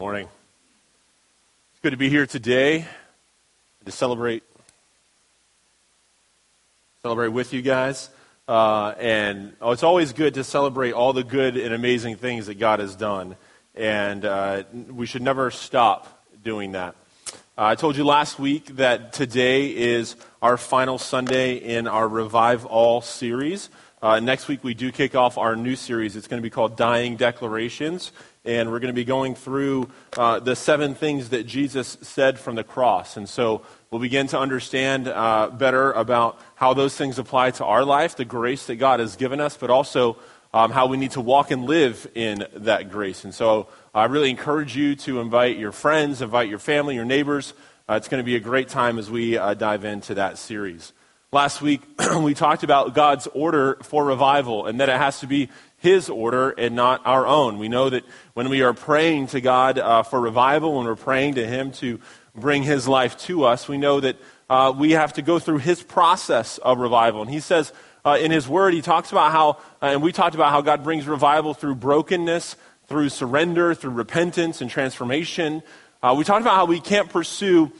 Morning. It's good to be here today to celebrate celebrate with you guys. Uh, and oh, it's always good to celebrate all the good and amazing things that God has done. And uh, we should never stop doing that. Uh, I told you last week that today is our final Sunday in our Revive All series. Uh, next week, we do kick off our new series. It's going to be called Dying Declarations and we're going to be going through uh, the seven things that Jesus said from the cross. And so we'll begin to understand uh, better about how those things apply to our life, the grace that God has given us, but also um, how we need to walk and live in that grace. And so I really encourage you to invite your friends, invite your family, your neighbors. Uh, it's going to be a great time as we uh, dive into that series. Last week, we talked about God's order for revival and that it has to be his order and not our own. We know that when we are praying to God uh, for revival, when we're praying to Him to bring His life to us, we know that uh, we have to go through His process of revival. And He says uh, in His Word, He talks about how, uh, and we talked about how God brings revival through brokenness, through surrender, through repentance and transformation. Uh, we talked about how we can't pursue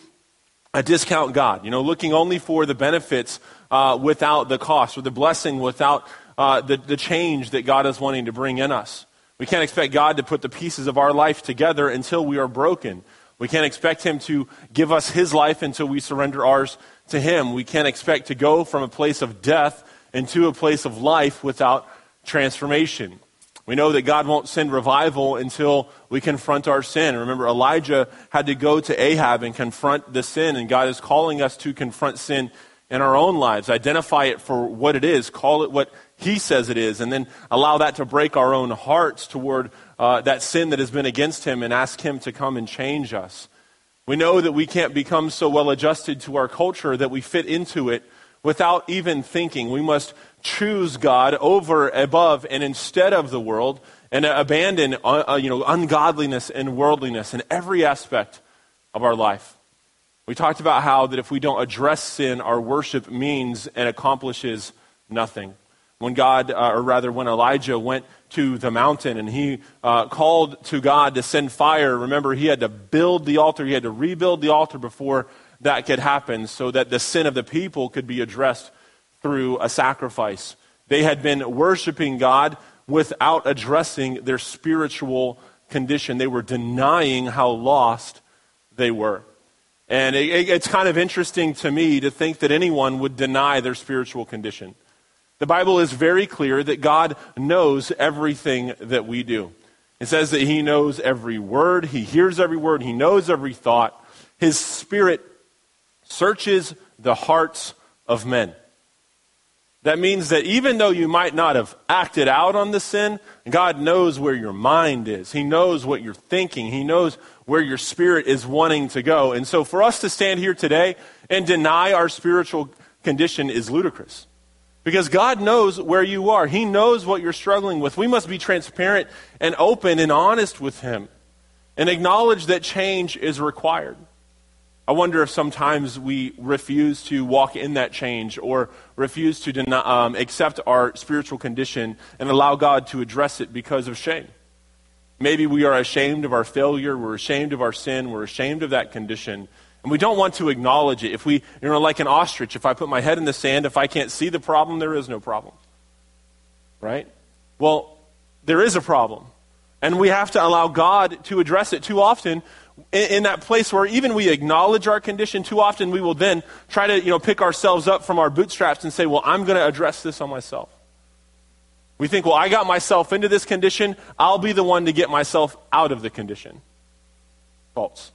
a discount God, you know, looking only for the benefits uh, without the cost, or the blessing without uh, the, the change that God is wanting to bring in us. We can't expect God to put the pieces of our life together until we are broken. We can't expect Him to give us His life until we surrender ours to Him. We can't expect to go from a place of death into a place of life without transformation. We know that God won't send revival until we confront our sin. Remember, Elijah had to go to Ahab and confront the sin, and God is calling us to confront sin in our own lives, identify it for what it is, call it what he says it is, and then allow that to break our own hearts toward uh, that sin that has been against Him and ask Him to come and change us. We know that we can't become so well adjusted to our culture that we fit into it without even thinking. We must choose God over, above, and instead of the world, and abandon uh, uh you know, ungodliness and worldliness in every aspect of our life. We talked about how that if we don't address sin, our worship means and accomplishes nothing when God, uh, or rather when Elijah went to the mountain and he uh, called to God to send fire, remember he had to build the altar, he had to rebuild the altar before that could happen so that the sin of the people could be addressed through a sacrifice. They had been worshiping God without addressing their spiritual condition. They were denying how lost they were. And it, it's kind of interesting to me to think that anyone would deny their spiritual condition. The Bible is very clear that God knows everything that we do. It says that He knows every word, He hears every word, He knows every thought. His Spirit searches the hearts of men. That means that even though you might not have acted out on the sin, God knows where your mind is. He knows what you're thinking. He knows where your spirit is wanting to go. And so for us to stand here today and deny our spiritual condition is ludicrous. Because God knows where you are. He knows what you're struggling with. We must be transparent and open and honest with Him and acknowledge that change is required. I wonder if sometimes we refuse to walk in that change or refuse to deny, um, accept our spiritual condition and allow God to address it because of shame. Maybe we are ashamed of our failure, we're ashamed of our sin, we're ashamed of that condition, and we don't want to acknowledge it. If we, you know, like an ostrich, if I put my head in the sand, if I can't see the problem, there is no problem. Right? Well, there is a problem. And we have to allow God to address it. Too often, in, in, that place where even we acknowledge our condition, too often we will then try to, you know, pick ourselves up from our bootstraps and say, well, I'm going to address this on myself. We think, well, I got myself into this condition. I'll be the one to get myself out of the condition. False.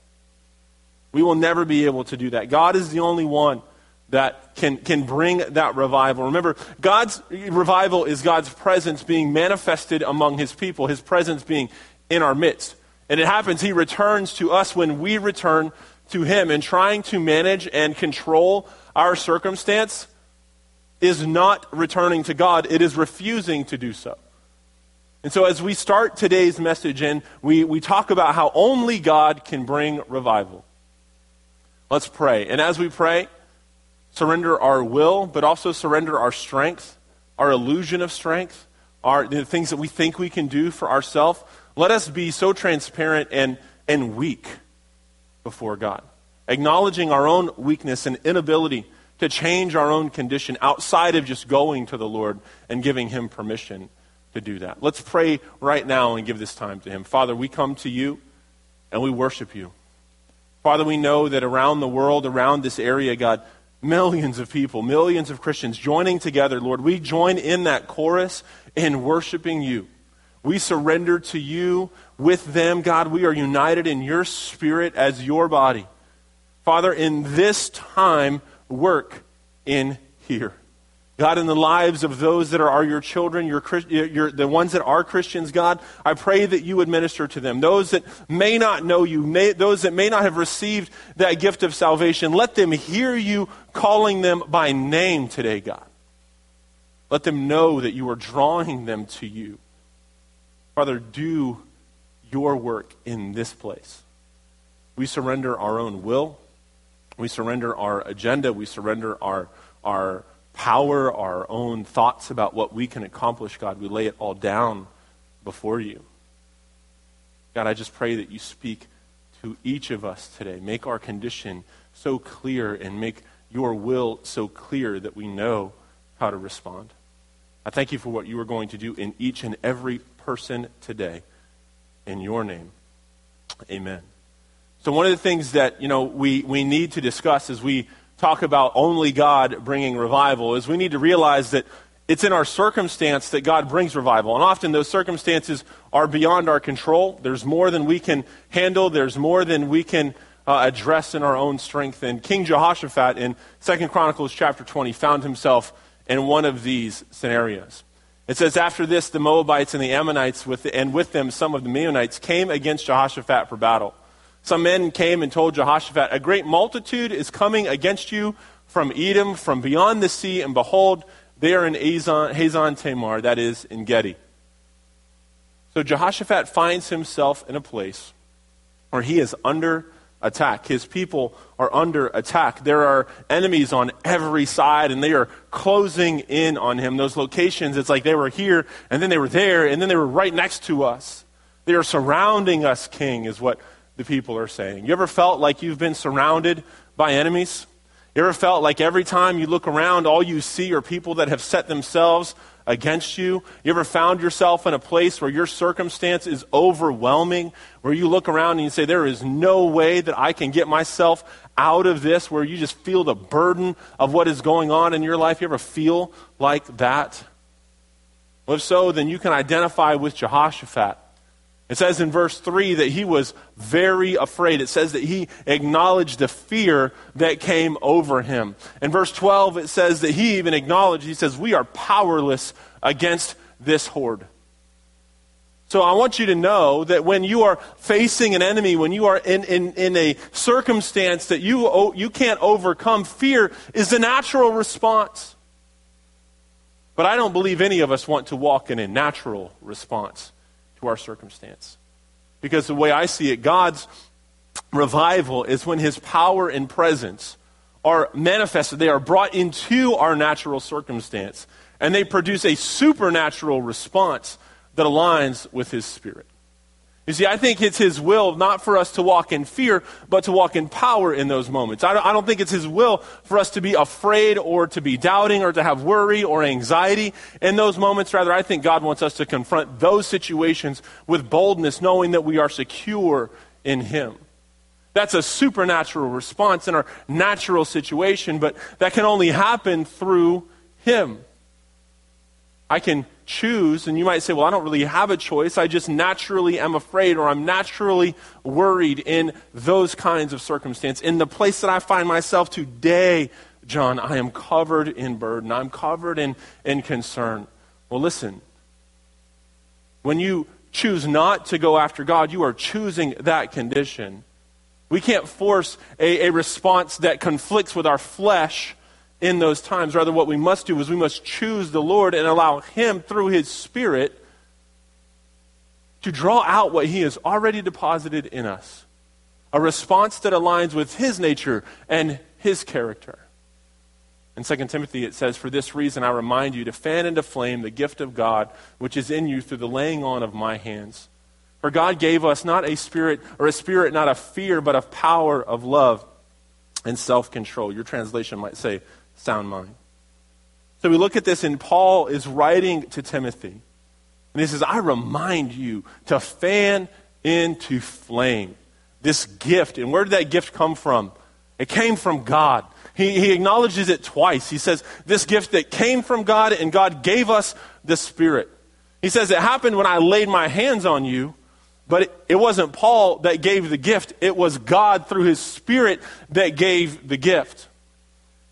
We will never be able to do that. God is the only one that can, can bring that revival. Remember, God's revival is God's presence being manifested among his people, his presence being in our midst. And it happens, he returns to us when we return to him. And trying to manage and control our circumstance is not returning to God, it is refusing to do so. And so, as we start today's message and we, we talk about how only God can bring revival, Let's pray. And as we pray, surrender our will, but also surrender our strength, our illusion of strength, our, the things that we think we can do for ourselves. Let us be so transparent and, and weak before God. Acknowledging our own weakness and inability to change our own condition outside of just going to the Lord and giving Him permission to do that. Let's pray right now and give this time to Him. Father, we come to you and we worship you. Father, we know that around the world, around this area, God, millions of people, millions of Christians joining together, Lord, we join in that chorus in worshiping you. We surrender to you with them, God. We are united in your spirit as your body. Father, in this time, work in here. God, in the lives of those that are, your children, your, your, the ones that are Christians, God, I pray that you would minister to them. Those that may not know you, may, those that may not have received that gift of salvation, let them hear you calling them by name today, God. Let them know that you are drawing them to you. Father, do your work in this place. We surrender our own will. We surrender our agenda. We surrender our, our power, our own thoughts about what we can accomplish, God. We lay it all down before you. God, I just pray that you speak to each of us today. Make our condition so clear and make your will so clear that we know how to respond. I thank you for what you are going to do in each and every person today. In your name, amen. So one of the things that, you know, we, we need to discuss as we talk about only God bringing revival is we need to realize that it's in our circumstance that God brings revival. And often those circumstances are beyond our control. There's more than we can handle. There's more than we can uh, address in our own strength. And King Jehoshaphat in 2 Chronicles chapter 20 found himself in one of these scenarios. It says, After this, the Moabites and the Ammonites, with the, and with them some of the Meunites, came against Jehoshaphat for battle. Some men came and told Jehoshaphat, A great multitude is coming against you from Edom, from beyond the sea, and behold, they are in Hazon Tamar, that is, Engedi. So Jehoshaphat finds himself in a place where he is under attack. His people are under attack. There are enemies on every side, and they are closing in on him. Those locations, it's like they were here, and then they were there, and then they were right next to us. They are surrounding us, King, is what the people are saying. You ever felt like you've been surrounded by enemies? You ever felt like every time you look around, all you see are people that have set themselves against you? You ever found yourself in a place where your circumstance is overwhelming, where you look around and you say, There is no way that I can get myself out of this, where you just feel the burden of what is going on in your life? You ever feel like that? Well, if so, then you can identify with Jehoshaphat. It says in verse 3 that he was very afraid. It says that he acknowledged the fear that came over him. In verse 12, it says that he even acknowledged, he says, We are powerless against this horde. So I want you to know that when you are facing an enemy, when you are in, in, in a circumstance that you, you can't overcome, fear is the natural response. But I don't believe any of us want to walk in a natural response our circumstance. Because the way I see it, God's revival is when his power and presence are manifested, they are brought into our natural circumstance, and they produce a supernatural response that aligns with his spirit. You see, I think it's His will not for us to walk in fear, but to walk in power in those moments. I don't, I don't, think it's His will for us to be afraid or to be doubting or to have worry or anxiety in those moments. Rather, I think God wants us to confront those situations with boldness, knowing that we are secure in Him. That's a supernatural response in our natural situation, but that can only happen through Him. I can choose, and you might say, well, I don't really have a choice. I just naturally am afraid or I'm naturally worried in those kinds of circumstances. In the place that I find myself today, John, I am covered in burden. I'm covered in, in concern. Well, listen. When you choose not to go after God, you are choosing that condition. We can't force a, a response that conflicts with our flesh in those times. Rather, what we must do is we must choose the Lord and allow Him, through His Spirit, to draw out what He has already deposited in us a response that aligns with His nature and His character. In 2 Timothy, it says, For this reason I remind you to fan into flame the gift of God which is in you through the laying on of my hands. For God gave us not a spirit, or a spirit not of fear, but of power, of love, and self control. Your translation might say sound mind. So we look at this, and Paul is writing to Timothy. And he says, I remind you to fan into flame this gift. And where did that gift come from? It came from God. He, he acknowledges it twice. He says, This gift that came from God, and God gave us the Spirit. He says, It happened when I laid my hands on you, but it, it wasn't Paul that gave the gift. It was God through his Spirit that gave the gift.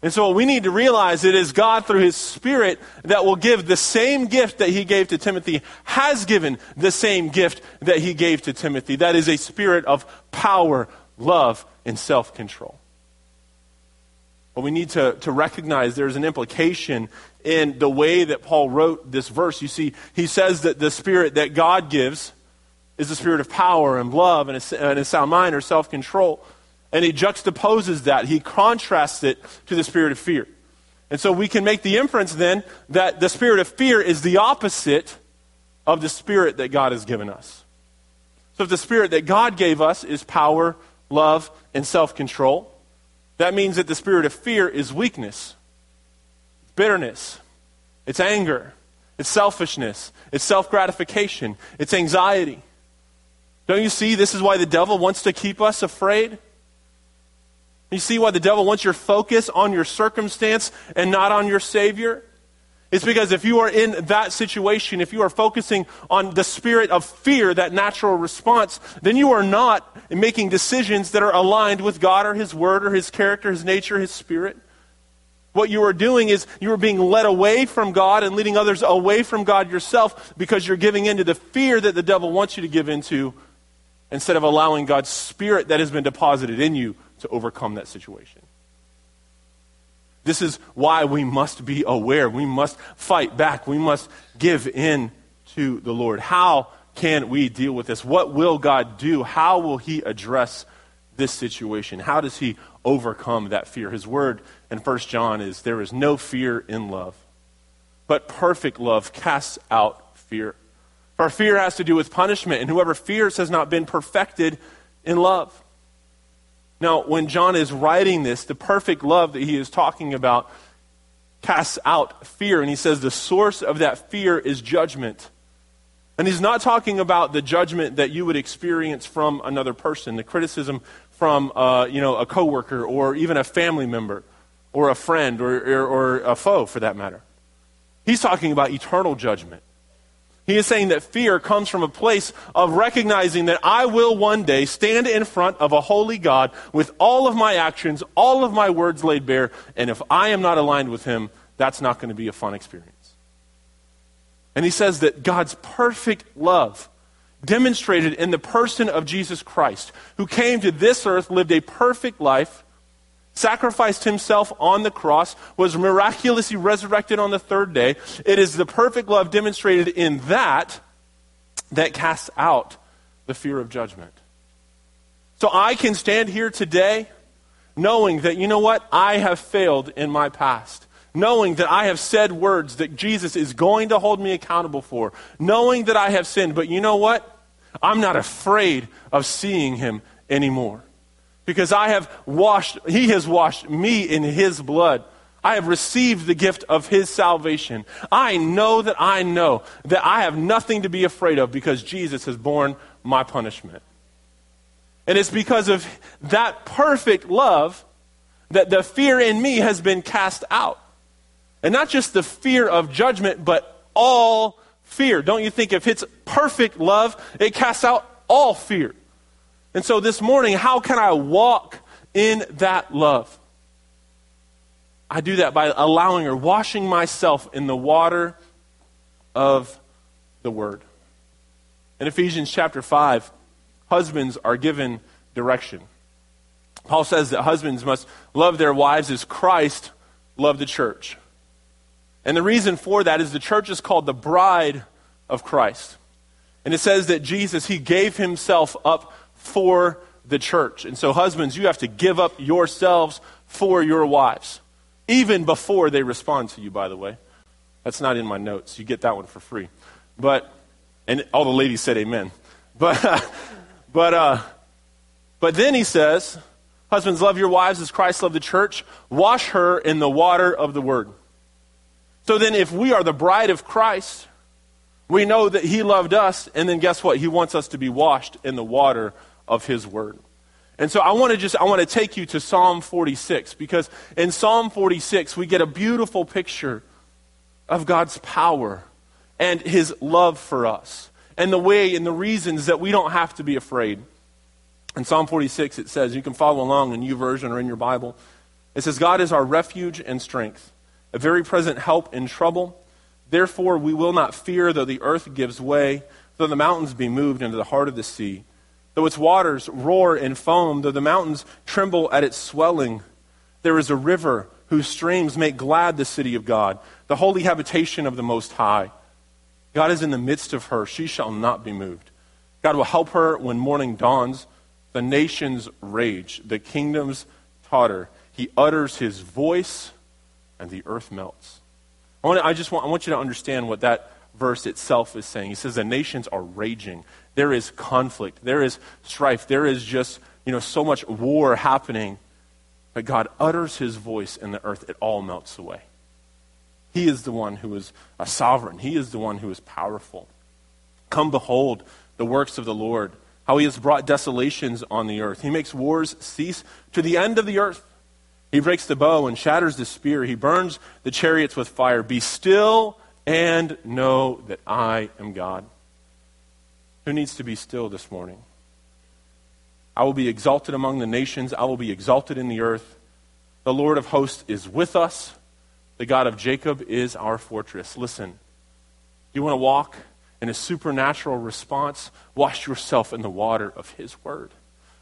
And so what we need to realize it is God through his spirit that will give the same gift that he gave to Timothy, has given the same gift that he gave to Timothy. That is a spirit of power, love, and self-control. But we need to, to recognize there's an implication in the way that Paul wrote this verse. You see, he says that the spirit that God gives is the spirit of power and love and a, and a sound mind or self-control. And he juxtaposes that, he contrasts it to the spirit of fear. And so we can make the inference then that the spirit of fear is the opposite of the spirit that God has given us. So if the spirit that God gave us is power, love, and self control, that means that the spirit of fear is weakness, bitterness, it's anger, it's selfishness, it's self gratification, it's anxiety. Don't you see this is why the devil wants to keep us afraid? You see why the devil wants your focus on your circumstance and not on your Savior? It's because if you are in that situation, if you are focusing on the spirit of fear, that natural response, then you are not making decisions that are aligned with God or His Word or His character, His nature, His Spirit. What you are doing is you are being led away from God and leading others away from God yourself because you're giving into the fear that the devil wants you to give into instead of allowing God's Spirit that has been deposited in you to overcome that situation. This is why we must be aware. We must fight back. We must give in to the Lord. How can we deal with this? What will God do? How will He address this situation? How does He overcome that fear? His word in 1 John is there is no fear in love, but perfect love casts out fear. For fear has to do with punishment, and whoever fears has not been perfected in love. Now, when John is writing this, the perfect love that he is talking about casts out fear. And he says the source of that fear is judgment. And he's not talking about the judgment that you would experience from another person, the criticism from uh, you know, a coworker or even a family member or a friend or, or, or a foe for that matter. He's talking about eternal judgment. He is saying that fear comes from a place of recognizing that I will one day stand in front of a holy God with all of my actions, all of my words laid bare, and if I am not aligned with Him, that's not going to be a fun experience. And he says that God's perfect love, demonstrated in the person of Jesus Christ, who came to this earth, lived a perfect life, sacrificed himself on the cross, was miraculously resurrected on the third day. It is the perfect love demonstrated in that that casts out the fear of judgment. So I can stand here today knowing that, you know what, I have failed in my past. Knowing that I have said words that Jesus is going to hold me accountable for. Knowing that I have sinned. But you know what? I'm not afraid of seeing him anymore because I have washed, He has washed me in His blood. I have received the gift of His salvation. I know that I know that I have nothing to be afraid of because Jesus has borne my punishment. And it's because of that perfect love that the fear in me has been cast out. And not just the fear of judgment, but all fear. Don't you think if it's perfect love, it casts out all fear? And so this morning, how can I walk in that love? I do that by allowing or washing myself in the water of the Word. In Ephesians chapter 5, husbands are given direction. Paul says that husbands must love their wives as Christ loved the church. And the reason for that is the church is called the bride of Christ. And it says that Jesus, he gave himself up for the church. And so, husbands, you have to give up yourselves for your wives, even before they respond to you, by the way. That's not in my notes. You get that one for free. But, and all the ladies said amen. But, but, uh, but then he says, Husbands, love your wives as Christ loved the church. Wash her in the water of the word. So then, if we are the bride of Christ, we know that he loved us, and then guess what? He wants us to be washed in the water of his word. And so I want to just I want to take you to Psalm 46 because in Psalm 46 we get a beautiful picture of God's power and his love for us and the way and the reasons that we don't have to be afraid. In Psalm 46 it says, you can follow along in YouVersion or in your Bible. It says God is our refuge and strength, a very present help in trouble. Therefore we will not fear though the earth gives way, though the mountains be moved into the heart of the sea Though its waters roar and foam, though the mountains tremble at its swelling, there is a river whose streams make glad the city of God, the holy habitation of the Most High. God is in the midst of her. She shall not be moved. God will help her when morning dawns. The nations rage, the kingdoms totter. He utters his voice, and the earth melts. I, want to, I just want, I want you to understand what that verse itself is saying. He says the nations are raging. There is conflict. There is strife. There is just, you know, so much war happening. But God utters his voice in the earth, it all melts away. He is the one who is a sovereign. He is the one who is powerful. Come behold the works of the Lord, how he has brought desolations on the earth. He makes wars cease to the end of the earth. He breaks the bow and shatters the spear. He burns the chariots with fire. Be still and know that I am God. Who needs to be still this morning? I will be exalted among the nations. I will be exalted in the earth. The Lord of hosts is with us. The God of Jacob is our fortress. Listen, you want to walk in a supernatural response? Wash yourself in the water of His word.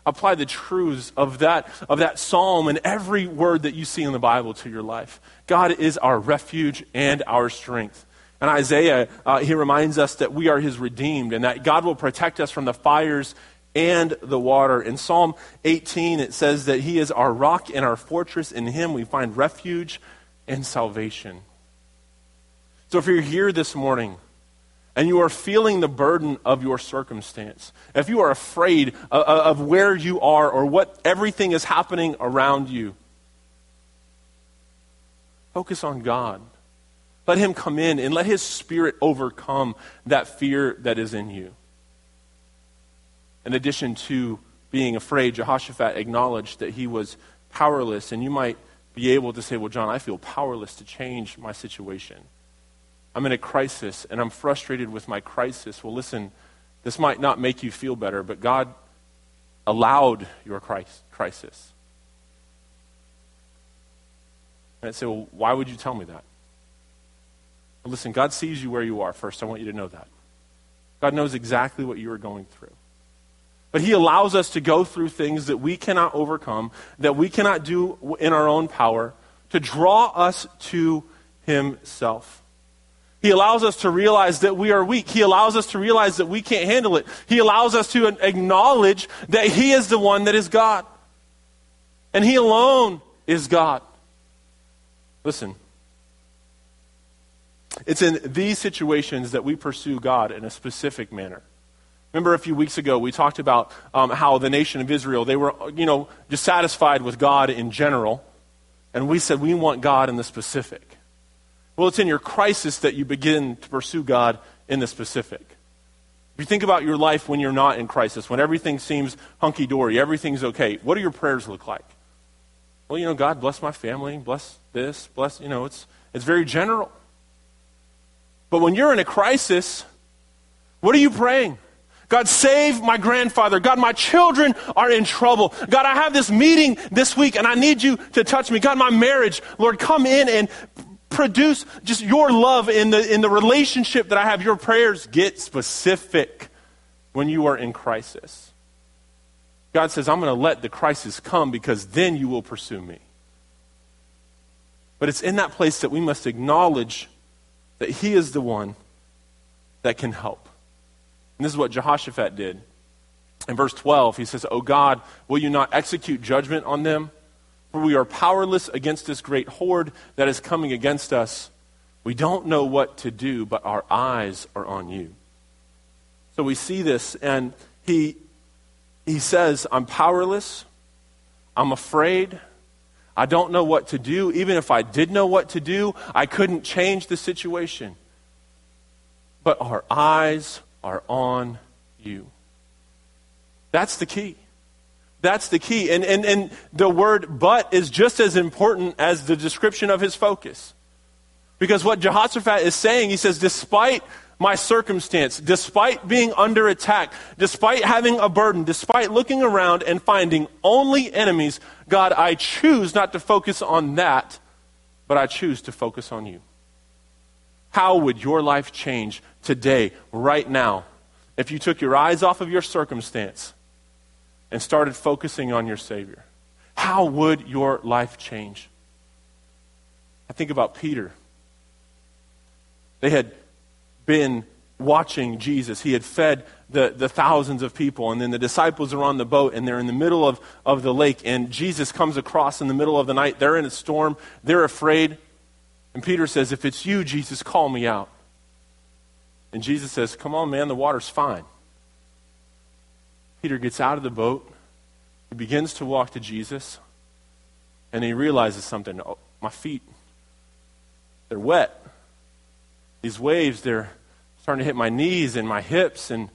Apply the truths of that, of that psalm and every word that you see in the Bible to your life. God is our refuge and our strength. And Isaiah, uh, he reminds us that we are his redeemed and that God will protect us from the fires and the water. In Psalm 18, it says that he is our rock and our fortress. In him we find refuge and salvation. So if you're here this morning and you are feeling the burden of your circumstance, if you are afraid of, of where you are or what everything is happening around you, focus on God. Let him come in and let his spirit overcome that fear that is in you. In addition to being afraid, Jehoshaphat acknowledged that he was powerless. And you might be able to say, Well, John, I feel powerless to change my situation. I'm in a crisis and I'm frustrated with my crisis. Well, listen, this might not make you feel better, but God allowed your crisis. And I'd say, Well, why would you tell me that? Listen, God sees you where you are first. I want you to know that. God knows exactly what you are going through. But He allows us to go through things that we cannot overcome, that we cannot do in our own power, to draw us to Himself. He allows us to realize that we are weak. He allows us to realize that we can't handle it. He allows us to acknowledge that He is the one that is God. And He alone is God. Listen, it's in these situations that we pursue God in a specific manner. Remember a few weeks ago we talked about um, how the nation of Israel, they were, you know, dissatisfied with God in general. And we said we want God in the specific. Well, it's in your crisis that you begin to pursue God in the specific. If you think about your life when you're not in crisis, when everything seems hunky dory, everything's okay, what do your prayers look like? Well, you know, God bless my family, bless this, bless, you know, it's, it's very general. But when you're in a crisis, what are you praying? God, save my grandfather. God, my children are in trouble. God, I have this meeting this week and I need you to touch me. God, my marriage, Lord, come in and produce just your love in the, in the relationship that I have. Your prayers get specific when you are in crisis. God says, I'm going to let the crisis come because then you will pursue me. But it's in that place that we must acknowledge that he is the one that can help. And this is what Jehoshaphat did. In verse 12, he says, O God, will you not execute judgment on them? For we are powerless against this great horde that is coming against us. We don't know what to do, but our eyes are on you. So we see this, and he, he says, I'm powerless, I'm afraid, I don't know what to do. Even if I did know what to do, I couldn't change the situation. But our eyes are on you. That's the key. That's the key. And, and, and the word but is just as important as the description of his focus. Because what Jehoshaphat is saying, he says, despite my circumstance, despite being under attack, despite having a burden, despite looking around and finding only enemies, God, I choose not to focus on that, but I choose to focus on you. How would your life change today, right now, if you took your eyes off of your circumstance and started focusing on your Savior? How would your life change? I think about Peter. They had been watching Jesus. He had fed the, the thousands of people, and then the disciples are on the boat, and they're in the middle of, of the lake, and Jesus comes across in the middle of the night. They're in a storm, they're afraid. And Peter says, If it's you, Jesus, call me out. And Jesus says, Come on, man, the water's fine. Peter gets out of the boat. He begins to walk to Jesus. And he realizes something. Oh, my feet, they're wet. These waves, they're starting to hit my knees and my hips. And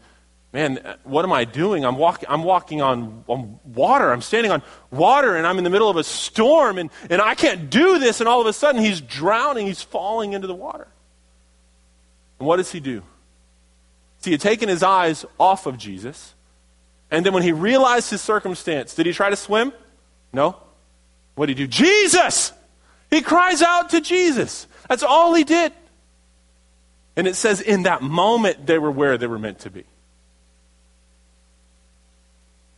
man, what am I doing? I'm, walk, I'm walking on, on water. I'm standing on water and I'm in the middle of a storm and, and I can't do this. And all of a sudden, he's drowning. He's falling into the water. And what does he do? See, he had taken his eyes off of Jesus. And then when he realized his circumstance, did he try to swim? No. What did he do? Jesus! He cries out to Jesus. That's all he did. And it says in that moment they were where they were meant to be.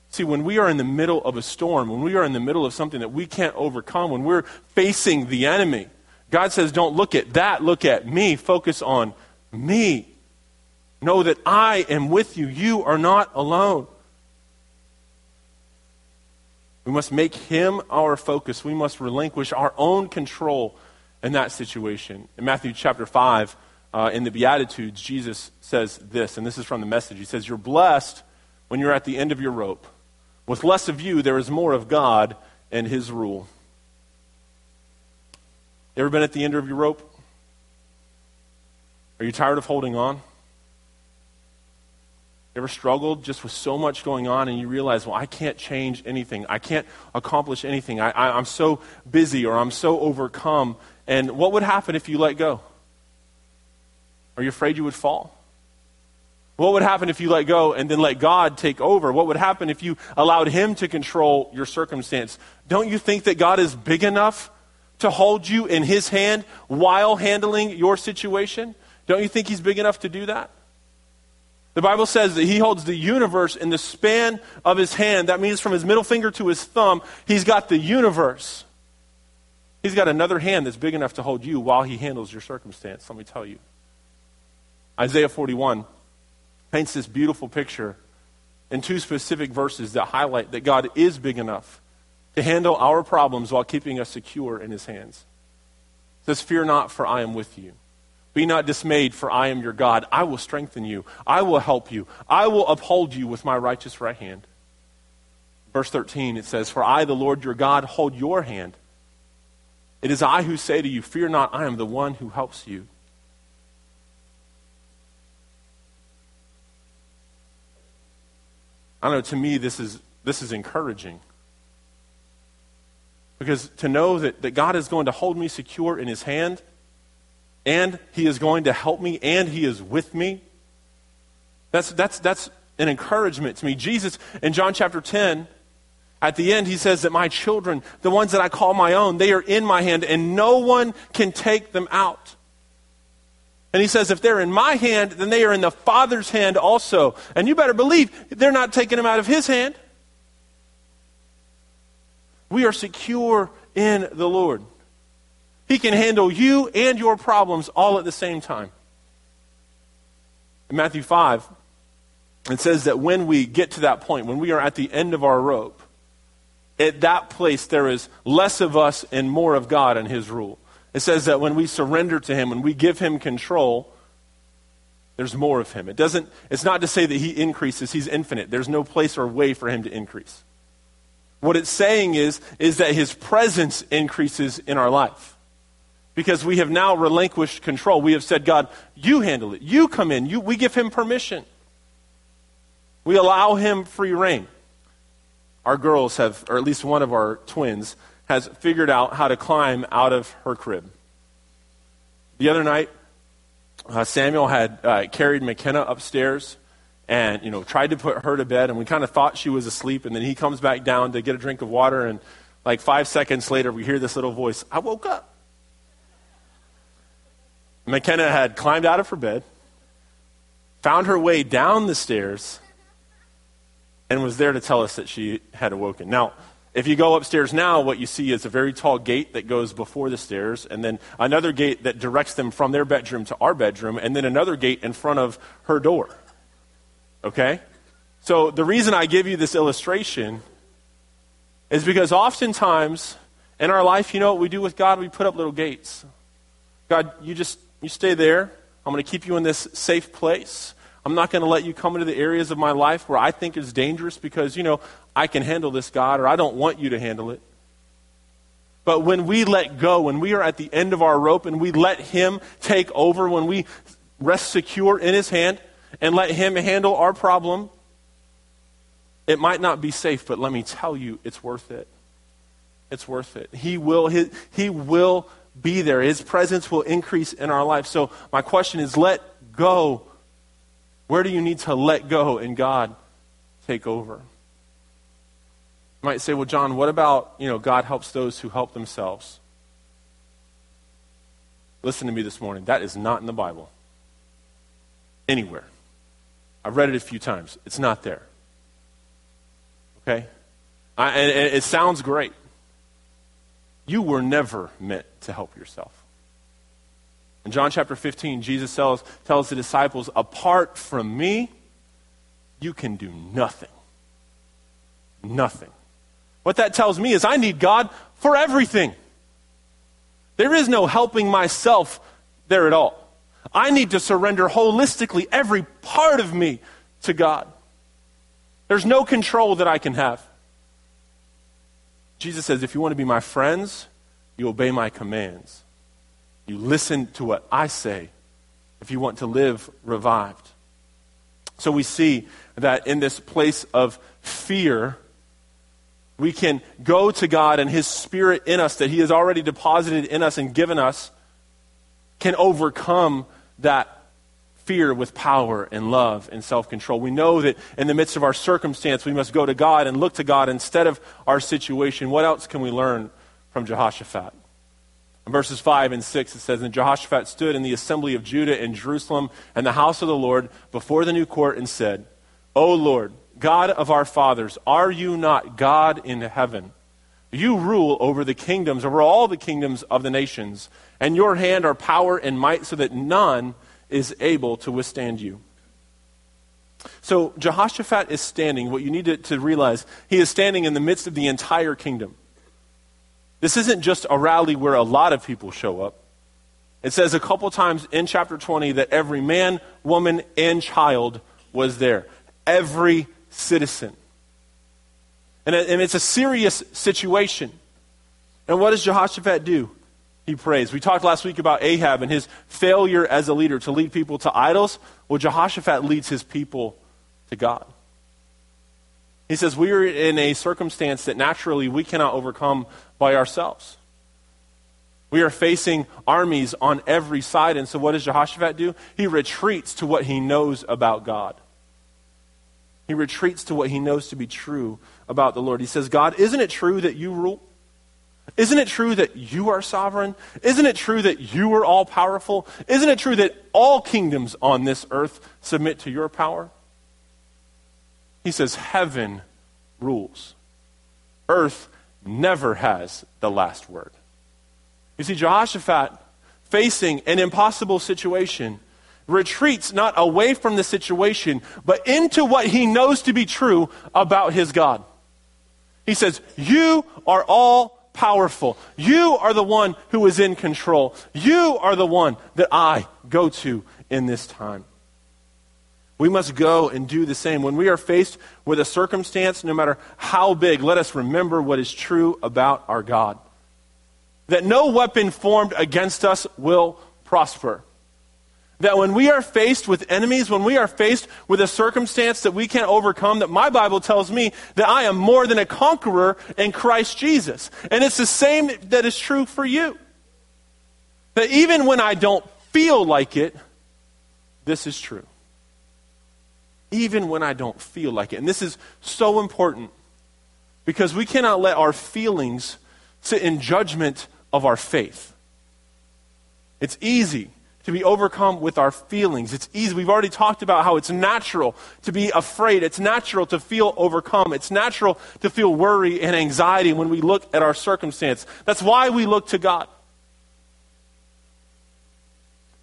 See, when we are in the middle of a storm, when we are in the middle of something that we can't overcome, when we're facing the enemy, God says, Don't look at that, look at me, focus on me. Know that I am with you. You are not alone. We must make him our focus. We must relinquish our own control in that situation. In Matthew chapter 5, uh, in the Beatitudes, Jesus says this, and this is from the message. He says, You're blessed when you're at the end of your rope. With less of you, there is more of God and his rule. You ever been at the end of your rope? Are you tired of holding on? Ever struggled just with so much going on and you realize, well, I can't change anything. I can't accomplish anything. I, I'm so busy or I'm so overcome. And what would happen if you let go? Are you afraid you would fall? What would happen if you let go and then let God take over? What would happen if you allowed Him to control your circumstance? Don't you think that God is big enough to hold you in His hand while handling your situation? Don't you think He's big enough to do that? The Bible says that He holds the universe in the span of His hand. That means from His middle finger to His thumb, He's got the universe. He's got another hand that's big enough to hold you while He handles your circumstance, let me tell you. Isaiah 41 paints this beautiful picture in two specific verses that highlight that God is big enough to handle our problems while keeping us secure in his hands. It says, Fear not, for I am with you. Be not dismayed, for I am your God. I will strengthen you. I will help you. I will uphold you with my righteous right hand. Verse 13, it says, For I, the Lord your God, hold your hand. It is I who say to you, Fear not, I am the one who helps you. I know, to me, this is, this is encouraging. Because to know that, that God is going to hold me secure in his hand, and he is going to help me, and he is with me, that's, that's, that's an encouragement to me. Jesus, in John chapter 10, at the end, he says that my children, the ones that I call my own, they are in my hand, and no one can take them out. And he says, if they're in my hand, then they are in the Father's hand also. And you better believe they're not taking them out of his hand. We are secure in the Lord. He can handle you and your problems all at the same time. In Matthew 5, it says that when we get to that point, when we are at the end of our rope, at that place there is less of us and more of God and His rule. It says that when we surrender to Him, when we give Him control, there's more of him. It doesn't, it's not to say that he increases, he's infinite. There's no place or way for him to increase. What it's saying is, is that his presence increases in our life. Because we have now relinquished control. We have said, God, you handle it. You come in. You, we give him permission. We allow him free reign. Our girls have, or at least one of our twins, has figured out how to climb out of her crib. The other night, uh, Samuel had uh, carried McKenna upstairs and you know tried to put her to bed and we kind of thought she was asleep and then he comes back down to get a drink of water and like five seconds later we hear this little voice i woke up mckenna had climbed out of her bed found her way down the stairs and was there to tell us that she had awoken now if you go upstairs now, what you see is a very tall gate that goes before the stairs, and then another gate that directs them from their bedroom to our bedroom, and then another gate in front of her door. Okay? So the reason I give you this illustration is because oftentimes in our life, you know what we do with God? We put up little gates. God, you just you stay there. I'm going to keep you in this safe place. I'm not going to let you come into the areas of my life where I think is dangerous because, you know, I can handle this, God, or I don't want you to handle it. But when we let go, when we are at the end of our rope and we let Him take over, when we rest secure in His hand and let Him handle our problem, it might not be safe, but let me tell you, it's worth it. It's worth it. He will, he, he will be there. His presence will increase in our life. So my question is let go. Where do you need to let go and God take over? Might say, well, John, what about, you know, God helps those who help themselves? Listen to me this morning. That is not in the Bible. Anywhere. I've read it a few times. It's not there. Okay? I, and, and it sounds great. You were never meant to help yourself. In John chapter 15, Jesus tells, tells the disciples, Apart from me, you can do nothing. Nothing. What that tells me is I need God for everything. There is no helping myself there at all. I need to surrender holistically every part of me to God. There's no control that I can have. Jesus says, if you want to be my friends, you obey my commands. You listen to what I say if you want to live revived. So we see that in this place of fear, we can go to God and His Spirit in us that He has already deposited in us and given us can overcome that fear with power and love and self control. We know that in the midst of our circumstance, we must go to God and look to God instead of our situation. What else can we learn from Jehoshaphat? In verses 5 and 6, it says, And Jehoshaphat stood in the assembly of Judah in Jerusalem and the house of the Lord before the new court and said, O Lord, God of our fathers, are you not God in heaven? You rule over the kingdoms, over all the kingdoms of the nations, and your hand are power and might, so that none is able to withstand you. So Jehoshaphat is standing, what you need to, to realize, he is standing in the midst of the entire kingdom. This isn't just a rally where a lot of people show up. It says a couple times in chapter 20 that every man, woman, and child was there. Every citizen. And, and it's a serious situation. And what does Jehoshaphat do? He prays. We talked last week about Ahab and his failure as a leader to lead people to idols. Well, Jehoshaphat leads his people to God. He says, We are in a circumstance that naturally we cannot overcome by ourselves. We are facing armies on every side. And so, what does Jehoshaphat do? He retreats to what he knows about God. He retreats to what he knows to be true about the Lord. He says, God, isn't it true that you rule? Isn't it true that you are sovereign? Isn't it true that you are all powerful? Isn't it true that all kingdoms on this earth submit to your power? He says, Heaven rules. Earth never has the last word. You see, Jehoshaphat, facing an impossible situation, retreats not away from the situation, but into what he knows to be true about his God. He says, You are all powerful. You are the one who is in control. You are the one that I go to in this time. We must go and do the same. When we are faced with a circumstance, no matter how big, let us remember what is true about our God. That no weapon formed against us will prosper. That when we are faced with enemies, when we are faced with a circumstance that we can't overcome, that my Bible tells me that I am more than a conqueror in Christ Jesus. And it's the same that is true for you. That even when I don't feel like it, this is true. Even when I don't feel like it. And this is so important because we cannot let our feelings sit in judgment of our faith. It's easy to be overcome with our feelings. It's easy. We've already talked about how it's natural to be afraid. It's natural to feel overcome. It's natural to feel worry and anxiety when we look at our circumstance. That's why we look to God.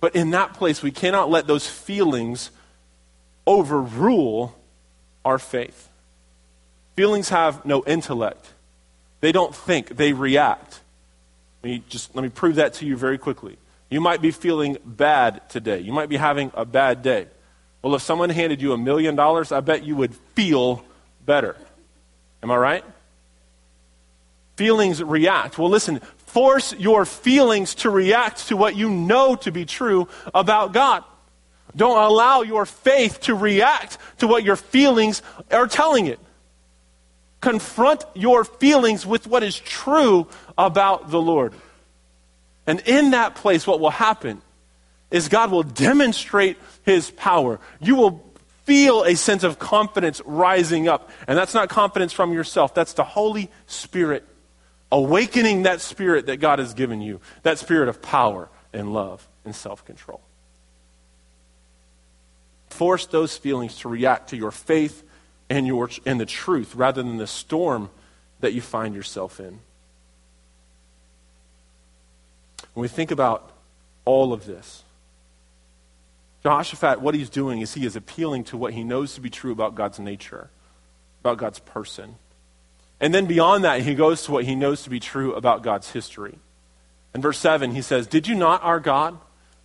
But in that place, we cannot let those feelings overrule our faith. Feelings have no intellect. They don't think, they react. Let me just let me prove that to you very quickly. You might be feeling bad today. You might be having a bad day. Well, if someone handed you a million dollars, I bet you would feel better. Am I right? Feelings react. Well, listen, force your feelings to react to what you know to be true about God. Don't allow your faith to react to what your feelings are telling it. Confront your feelings with what is true about the Lord. And in that place, what will happen is God will demonstrate his power. You will feel a sense of confidence rising up. And that's not confidence from yourself, that's the Holy Spirit awakening that spirit that God has given you, that spirit of power and love and self control. Force those feelings to react to your faith and, your, and the truth rather than the storm that you find yourself in. When we think about all of this, Jehoshaphat, what he's doing is he is appealing to what he knows to be true about God's nature, about God's person. And then beyond that, he goes to what he knows to be true about God's history. In verse 7, he says, Did you not, our God,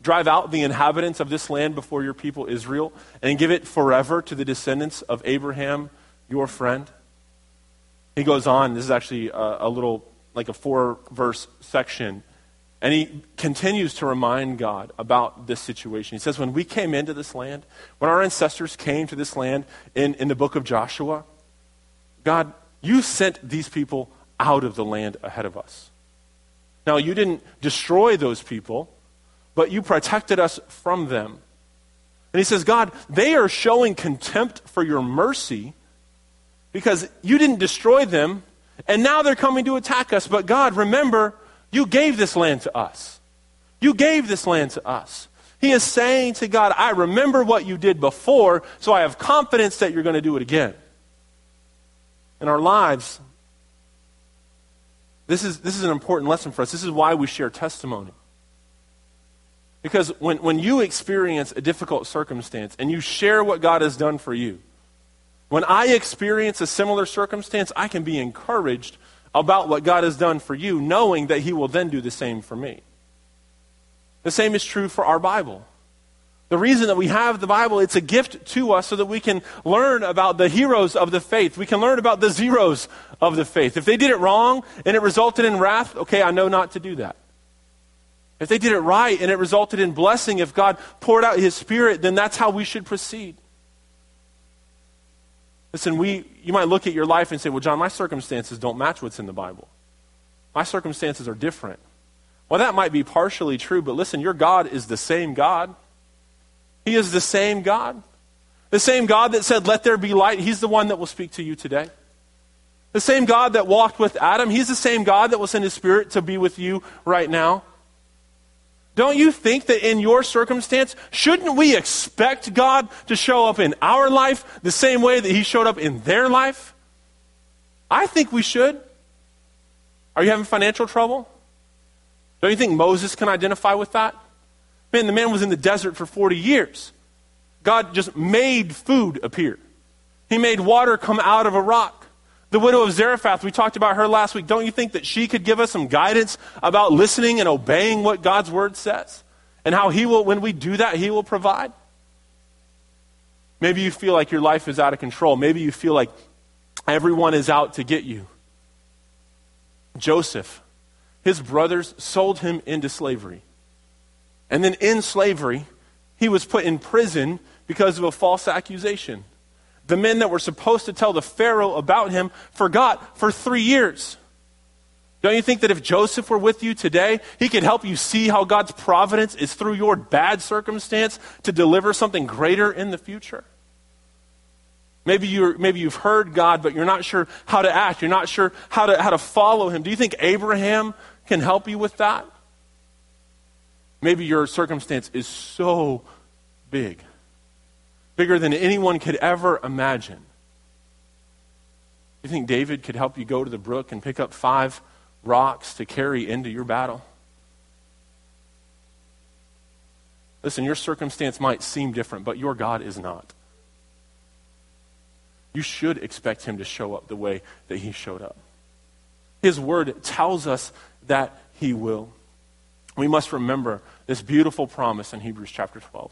drive out the inhabitants of this land before your people Israel and give it forever to the descendants of Abraham, your friend? He goes on, this is actually a, a little, like a four verse section and he continues to remind God about this situation. He says, When we came into this land, when our ancestors came to this land in, in the book of Joshua, God, you sent these people out of the land ahead of us. Now, you didn't destroy those people, but you protected us from them. And he says, God, they are showing contempt for your mercy because you didn't destroy them, and now they're coming to attack us. But God, remember, you gave this land to us. You gave this land to us. He is saying to God, I remember what you did before, so I have confidence that you're going to do it again. In our lives, this is, this is an important lesson for us. This is why we share testimony. Because when, when you experience a difficult circumstance and you share what God has done for you, when I experience a similar circumstance, I can be encouraged about what God has done for you, knowing that He will then do the same for me. The same is true for our Bible. The reason that we have the Bible, it's a gift to us so that we can learn about the heroes of the faith. We can learn about the zeros of the faith. If they did it wrong and it resulted in wrath, okay, I know not to do that. If they did it right and it resulted in blessing, if God poured out His Spirit, then that's how we should proceed. Listen, we, you might look at your life and say, well, John, my circumstances don't match what's in the Bible. My circumstances are different. Well, that might be partially true, but listen, your God is the same God. He is the same God. The same God that said, let there be light, He's the one that will speak to you today. The same God that walked with Adam, He's the same God that will send His Spirit to be with you right now. Don't you think that in your circumstance, shouldn't we expect God to show up in our life the same way that He showed up in their life? I think we should. Are you having financial trouble? Don't you think Moses can identify with that? Man, the man was in the desert for 40 years. God just made food appear. He made water come out of a rock. The widow of Zarephath, we talked about her last week. Don't you think that she could give us some guidance about listening and obeying what God's word says? And how he will, when we do that, he will provide? Maybe you feel like your life is out of control. Maybe you feel like everyone is out to get you. Joseph, his brothers sold him into slavery. And then in slavery, he was put in prison because of a false accusation. The men that were supposed to tell the Pharaoh about him forgot for three years. Don't you think that if Joseph were with you today, he could help you see how God's providence is through your bad circumstance to deliver something greater in the future? Maybe, you maybe you've heard God, but you're not sure how to act. You're not sure how to, how to follow him. Do you think Abraham can help you with that? Maybe your circumstance is so big, bigger than anyone could ever imagine. You think David could help you go to the brook and pick up five rocks to carry into your battle? Listen, your circumstance might seem different, but your God is not. You should expect him to show up the way that he showed up. His word tells us that he will. We must remember this beautiful promise in Hebrews chapter 12.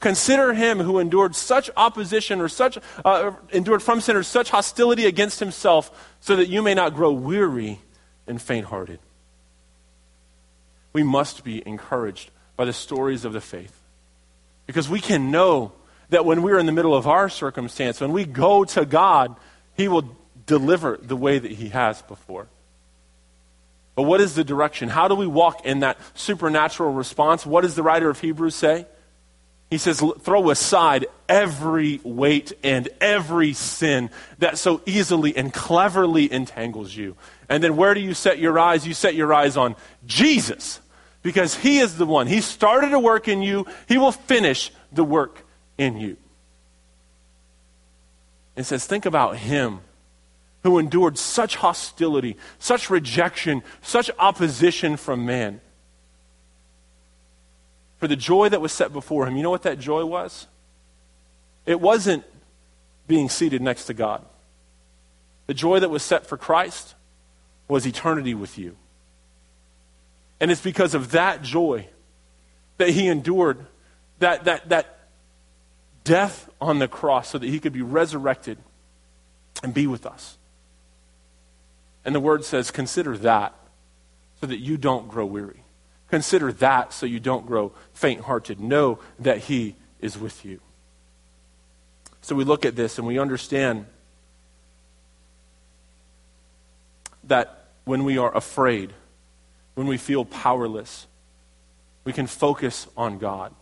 Consider him who endured such opposition or such uh, endured from sinners such hostility against himself, so that you may not grow weary and faint-hearted. We must be encouraged by the stories of the faith, because we can know that when we're in the middle of our circumstance, when we go to God, He will deliver the way that He has before. But what is the direction? How do we walk in that supernatural response? What does the writer of Hebrews say? He says, throw aside every weight and every sin that so easily and cleverly entangles you. And then where do you set your eyes? You set your eyes on Jesus because He is the one. He started a work in you, He will finish the work in you. It says, think about him who endured such hostility, such rejection, such opposition from man. For the joy that was set before him, you know what that joy was? It wasn't being seated next to God. The joy that was set for Christ was eternity with you. And it's because of that joy that he endured, that, that, that death on the cross so that he could be resurrected and be with us. And the word says, consider that so that you don't grow weary. Consider that so you don't grow faint hearted. Know that he is with you. So we look at this and we understand that when we are afraid, when we feel powerless, we can focus on God.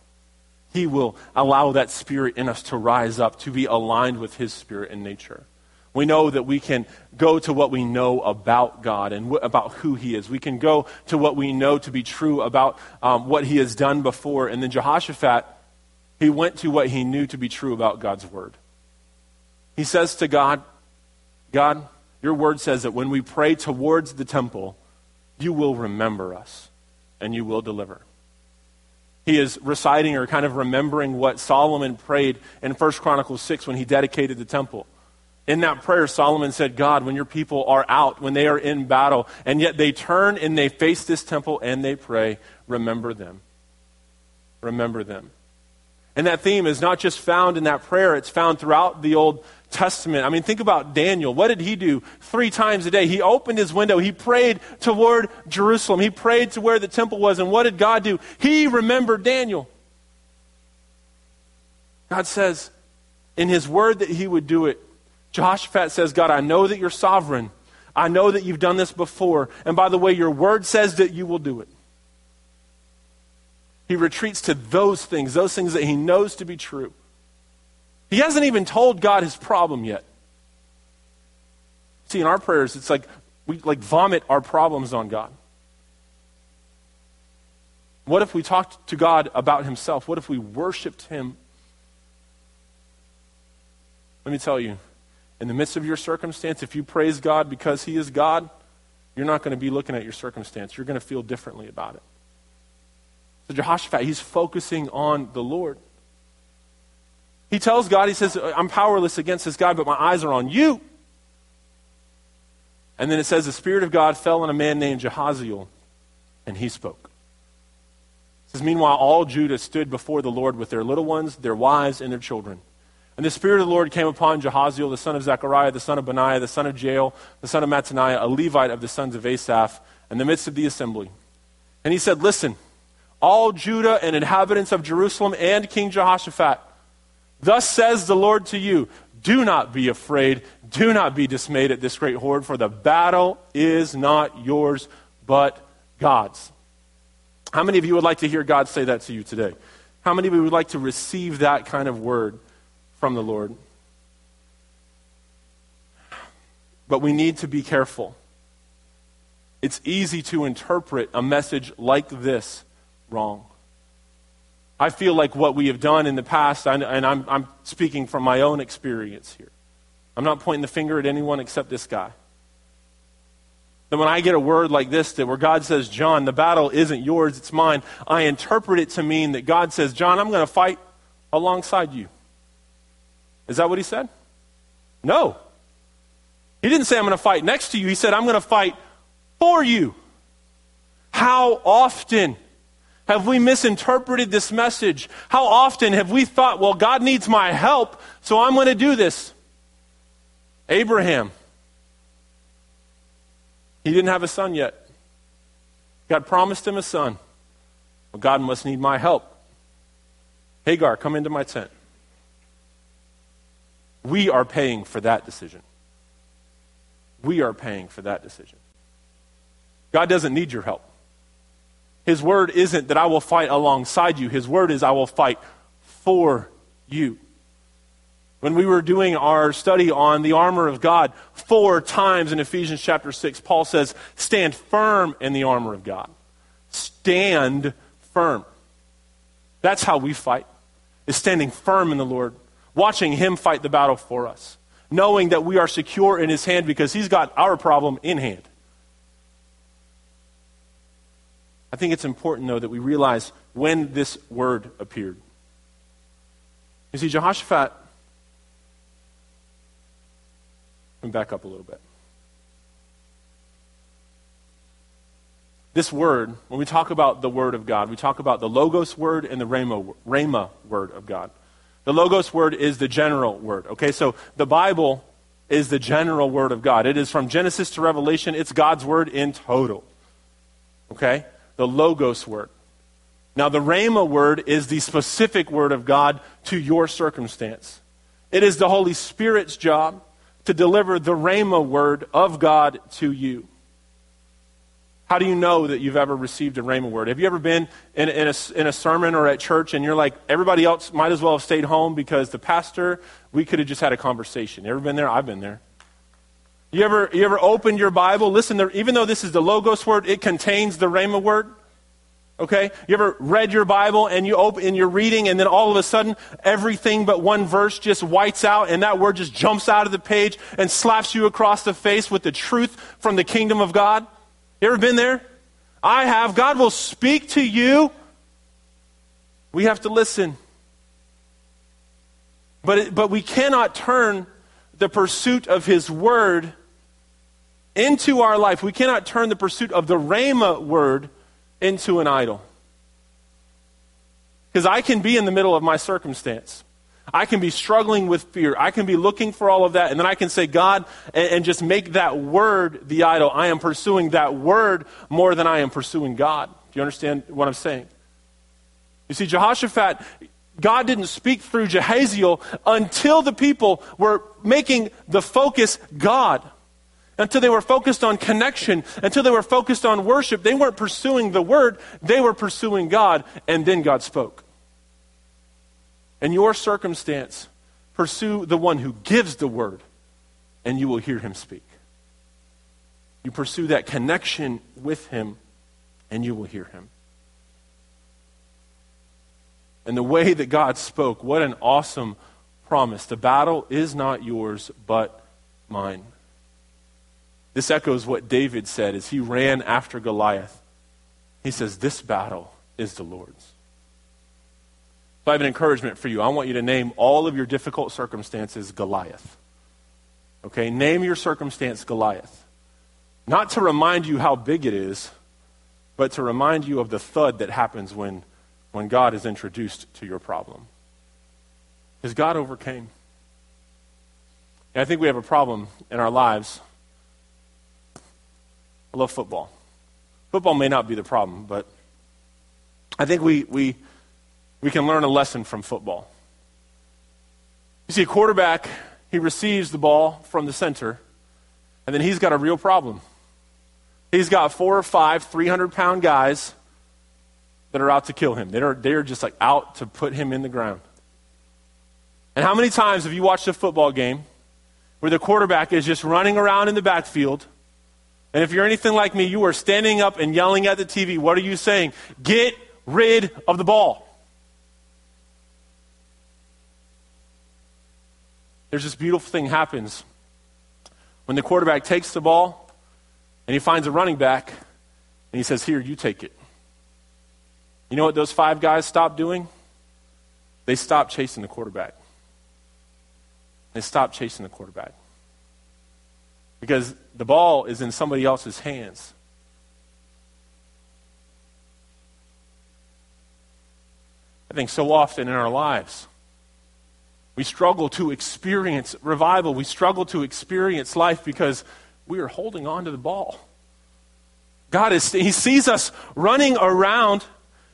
He will allow that spirit in us to rise up, to be aligned with His spirit and nature. We know that we can go to what we know about God and wh- about who He is. We can go to what we know to be true about um, what He has done before. And then Jehoshaphat, he went to what he knew to be true about God's Word. He says to God, God, your Word says that when we pray towards the temple, you will remember us and you will deliver he is reciting or kind of remembering what Solomon prayed in 1 Chronicles 6 when he dedicated the temple. In that prayer, Solomon said, God, when your people are out, when they are in battle, and yet they turn and they face this temple and they pray, remember them. Remember them. And that theme is not just found in that prayer, it's found throughout the Old Testament. I mean, think about Daniel. What did he do three times a day? He opened his window. He prayed toward Jerusalem. He prayed to where the temple was. And what did God do? He remembered Daniel. God says in his word that he would do it. Jehoshaphat says, God, I know that you're sovereign. I know that you've done this before. And by the way, your word says that you will do it. He retreats to those things, those things that he knows to be true. He hasn't even told God his problem yet. See, in our prayers, it's like we like vomit our problems on God. What if we talked to God about himself? What if we worshiped him? Let me tell you, in the midst of your circumstance, if you praise God because he is God, you're not going to be looking at your circumstance. You're going to feel differently about it. So Jehoshaphat, he's focusing on the Lord. He tells God, he says, I'm powerless against this God, but my eyes are on you. And then it says, the Spirit of God fell on a man named Jahaziel, and he spoke. It says, Meanwhile, all Judah stood before the Lord with their little ones, their wives, and their children. And the Spirit of the Lord came upon Jahaziel, the son of Zechariah, the son of Benaiah, the son of Jeiel, the son of Mattaniah, a Levite of the sons of Asaph, in the midst of the assembly. And he said, Listen, all Judah and inhabitants of Jerusalem and King Jehoshaphat, thus says the Lord to you, do not be afraid, do not be dismayed at this great horde, for the battle is not yours, but God's. How many of you would like to hear God say that to you today? How many of you would like to receive that kind of word from the Lord? But we need to be careful. It's easy to interpret a message like this wrong. I feel like what we have done in the past, and I'm, I'm speaking from my own experience here. I'm not pointing the finger at anyone except this guy. That when I get a word like this, that where God says, John, the battle isn't yours, it's mine, I interpret it to mean that God says, John, I'm going to fight alongside you. Is that what he said? No. He didn't say, I'm going to fight next to you. He said, I'm going to fight for you. How often have we misinterpreted this message? How often have we thought, well, God needs my help, so I'm going to do this? Abraham, he didn't have a son yet. God promised him a son. Well, God must need my help. Hagar, come into my tent. We are paying for that decision. We are paying for that decision. God doesn't need your help. His word isn't that I will fight alongside you. His word is I will fight for you. When we were doing our study on the armor of God, four times in Ephesians chapter 6, Paul says, Stand firm in the armor of God. Stand firm. That's how we fight, is standing firm in the Lord, watching Him fight the battle for us, knowing that we are secure in His hand because He's got our problem in hand. I think it's important, though, that we realize when this word appeared. You see, Jehoshaphat, me back up a little bit. This word, when we talk about the word of God, we talk about the Logos word and the Rhema, Rhema word of God. The Logos word is the general word. Okay, so the Bible is the general word of God. It is from Genesis to Revelation, it's God's word in total. Okay? the Logos word. Now, the Rhema word is the specific word of God to your circumstance. It is the Holy Spirit's job to deliver the Rhema word of God to you. How do you know that you've ever received a Rhema word? Have you ever been in, in, a, in a sermon or at church and you're like, everybody else might as well have stayed home because the pastor, we could have just had a conversation. You ever been there? I've been there. You ever, you ever opened your Bible? Listen, there, even though this is the Logos word, it contains the Rhema word. Okay? You ever read your Bible and you open and you're reading and then all of a sudden everything but one verse just whites out and that word just jumps out of the page and slaps you across the face with the truth from the kingdom of God? You ever been there? I have. God will speak to you. We have to listen. But, it, but we cannot turn the pursuit of His Word into our life. We cannot turn the pursuit of the Rhema Word into an idol. Because I can be in the middle of my circumstance. I can be struggling with fear. I can be looking for all of that. And then I can say, God, and, and, just make that word the idol. I am pursuing that word more than I am pursuing God. Do you understand what I'm saying? You see, Jehoshaphat, God didn't speak through Jahaziel until the people were making the focus God. Until they were focused on connection, until they were focused on worship. They weren't pursuing the word, they were pursuing God, and then God spoke. In your circumstance, pursue the one who gives the word, and you will hear him speak. You pursue that connection with him, and you will hear him and the way that God spoke. What an awesome promise. The battle is not yours, but mine. This echoes what David said as he ran after Goliath. He says, This battle is the Lord's. So I have an encouragement for you. I want you to name all of your difficult circumstances Goliath. Okay? Name your circumstance Goliath. Not to remind you how big it is, but to remind you of the thud that happens when, when God is introduced to your problem. Because God overcame. And I think we have a problem in our lives. I love football. Football may not be the problem, but I think we, we, we can learn a lesson from football. You see, a quarterback, he receives the ball from the center, and then he's got a real problem. He's got four or five 300 pound guys that are out to kill him. They're, they're just like out to put him in the ground. And how many times have you watched a football game where the quarterback is just running around in the backfield? And if you're anything like me, you are standing up and yelling at the TV. What are you saying? Get rid of the ball. There's this beautiful thing happens when the quarterback takes the ball and he finds a running back and he says, Here, you take it. You know what those five guys stopped doing? They stopped chasing the quarterback. They stopped chasing the quarterback. Because the ball is in somebody else's hands. I think so often in our lives, we struggle to experience revival. We struggle to experience life because we are holding on to the ball. God is, He sees us running around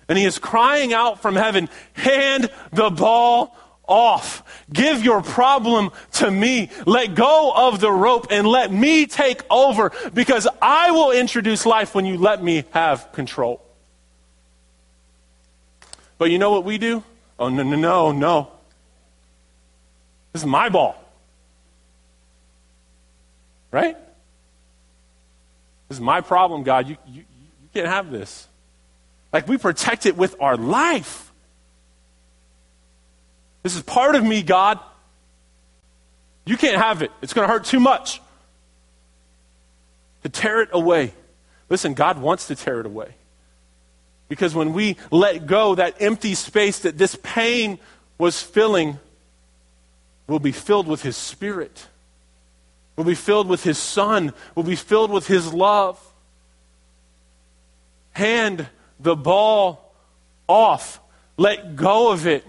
and He is crying out from heaven, hand the ball off. Give your problem to me. Let go of the rope and let me take over because I will introduce life when you let me have control. But you know what we do? Oh, no, no, no, no. This is my ball. Right? This is my problem, God. You, you, you can't have this. Like we protect it with our life. This is part of me, God. You can't have it. It's going to hurt too much. To tear it away. Listen, God wants to tear it away. Because when we let go, that empty space that this pain was filling will be filled with His Spirit, will be filled with His Son, will be filled with His love. Hand the ball off, let go of it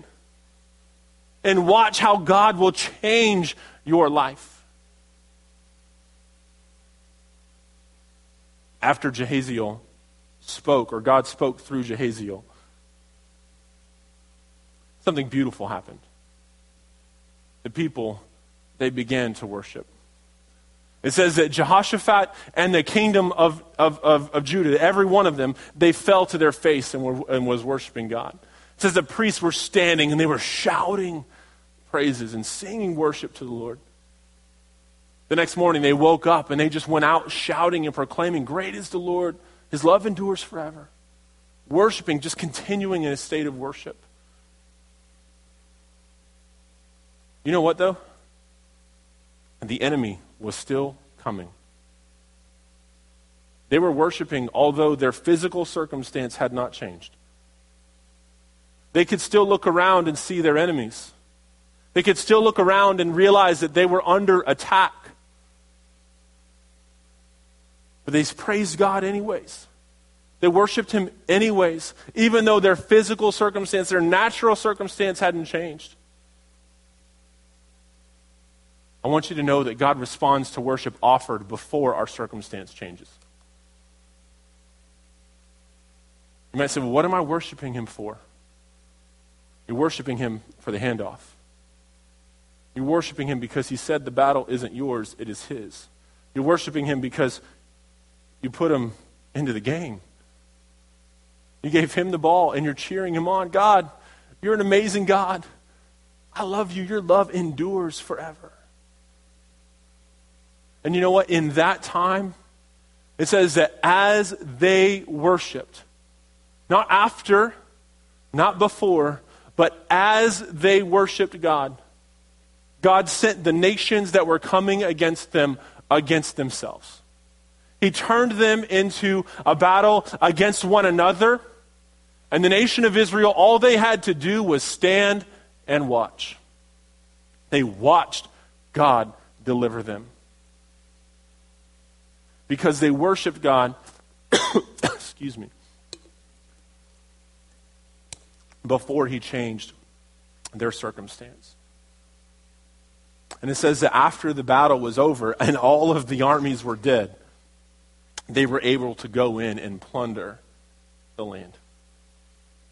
and watch how God will change your life. After Jahaziel spoke, or God spoke through Jahaziel, something beautiful happened. The people, they began to worship. It says that Jehoshaphat and the kingdom of, of, of, of, Judah, every one of them, they fell to their face and, were, and was worshiping God. It says the priests were standing and they were shouting praises and singing worship to the Lord. The next morning, they woke up and they just went out shouting and proclaiming, Great is the Lord, His love endures forever. Worshiping, just continuing in a state of worship. You know what, though? The enemy was still coming. They were worshiping, although their physical circumstance had not changed. They could still look around and see their enemies. They could still look around and realize that they were under attack. But they praised God anyways. They worshiped Him anyways, even though their physical circumstance, their natural circumstance hadn't changed. I want you to know that God responds to worship offered before our circumstance changes. You might say, well, what am I worshiping Him for? You're worshiping Him for the handoff. You're worshiping him because he said the battle isn't yours, it is his. You're worshiping him because you put him into the game. You gave him the ball and you're cheering him on. God, you're an amazing God. I love you. Your love endures forever. And you know what? In that time, it says that as they worshiped, not after, not before, but as they worshiped God, God sent the nations that were coming against them against themselves. He turned them into a battle against one another. And the nation of Israel, all they had to do was stand and watch. They watched God deliver them. Because they worshiped God, excuse me, before He changed their circumstance. And it says that after the battle was over and all of the armies were dead, they were able to go in and plunder the land.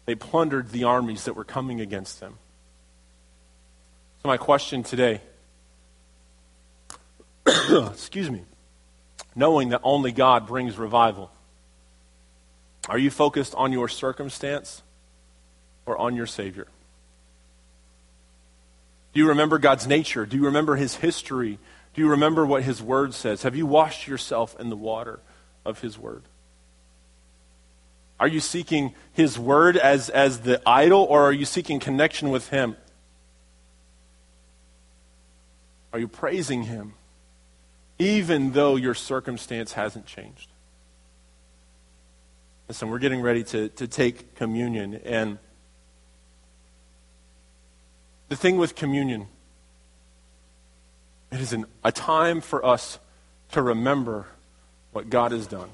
They plundered the armies that were coming against them. So, my question today excuse me, knowing that only God brings revival, are you focused on your circumstance or on your Savior? Do you remember God's nature? Do you remember His history? Do you remember what His Word says? Have you washed yourself in the water of His Word? Are you seeking His Word as, as the idol, or are you seeking connection with Him? Are you praising Him, even though your circumstance hasn't changed? Listen, we're getting ready to, to take communion, and the thing with communion, it is an, a time for us to remember what God has done.